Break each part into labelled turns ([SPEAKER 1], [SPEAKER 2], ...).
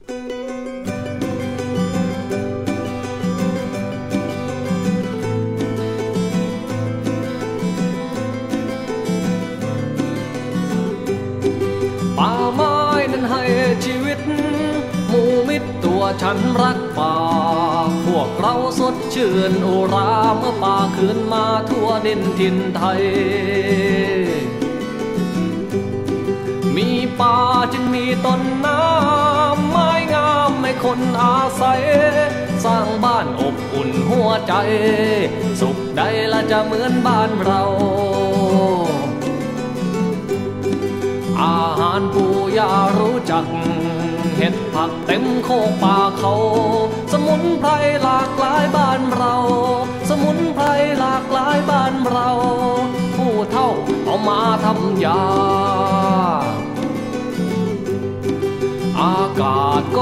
[SPEAKER 1] ป่าไม้นั้นให้ชีวิตหมู่มิตรตัวฉันรักป่า พวกเราสดชื่นอุราเมื่อป่าคืนมาทั่วดินทินไทย มีป่าจึงมีต้นน้ำ คนอาศัย สร้างบ้านอบอุ่นหัวใจ สุขใดละจะเหมือนบ้านเรา อาหารปูยารู้จัก เห็ดผักเต็มโคกป่าเขา สมุนไพรหลากหลายบ้านเรา สมุนไพรหลากหลายบ้านเรา ผู้เท่าเอามาทำยา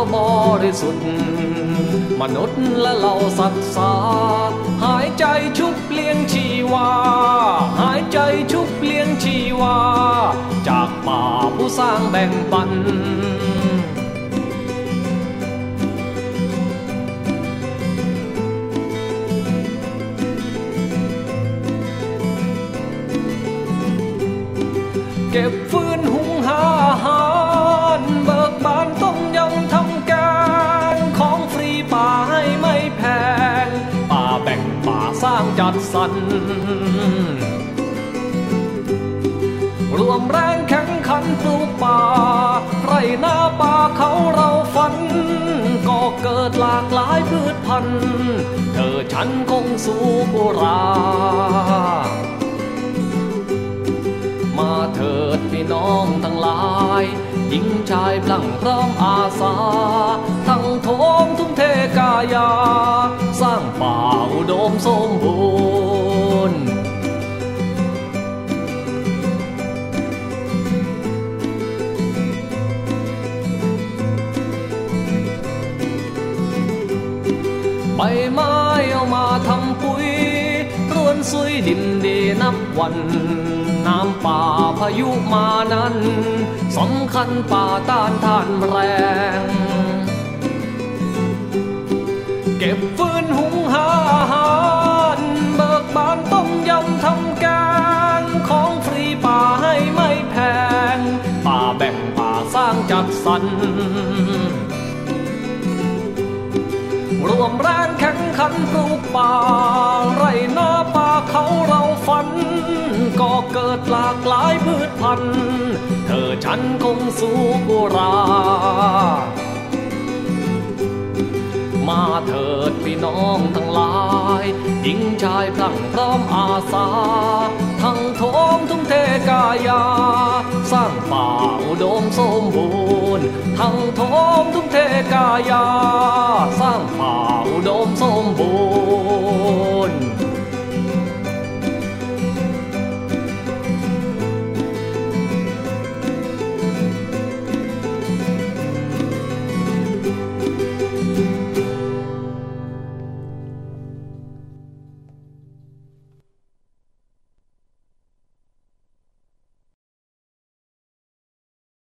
[SPEAKER 1] ก็บริสุทธิ์ มนุษย์และเราสัตว์สาหายใจชุบเลี้ยงชีวา หายใจชุบเลี้ยงชีวา จากป่าผู้สร้างแบ่งปันเก็บฟืนหุ สรรรวมแรงแข่งขันปลูกป่า ไรหน้าป่าเขาเราฝัน ก็เกิดหลากหลายพืชพันธุ์ เธอฉันคงสู้บุรา มาเถิดพี่น้องทั้งหลายหญิงชายพลังพร้อมอาสา ทั้งโถมทุ่มเทกายา สร้างป่าอุดมสมบูรณ์ ใบไม้เอามาทำปุ๋ยร่วนซุยดินดีนับวัน น้ำป่าพายุมานั้นสำคัญป่าต้านทานแรง เก็บฟืนหุงหาอาหารเบิกบานต้มยำทำแกงของฟรีป่าให้ไม่แพง ป่าแบ่งป่าสร้างจัดสรร รวมแรงแข่งขันปลูกป่า ไรหน้าป่าเขาเราฝัน ก็เกิดหลากหลายพืชพันธุ์ เธอฉันคงสู้กุรา มาเถิดพี่น้องทั้งหลาย หญิงชายพลังพร้อมอาสา ทั้งโถมทุ่มเทกายา สร้างป่าอุดมสมบูรณ์ ทั้งโถมทุ่ง 呀上马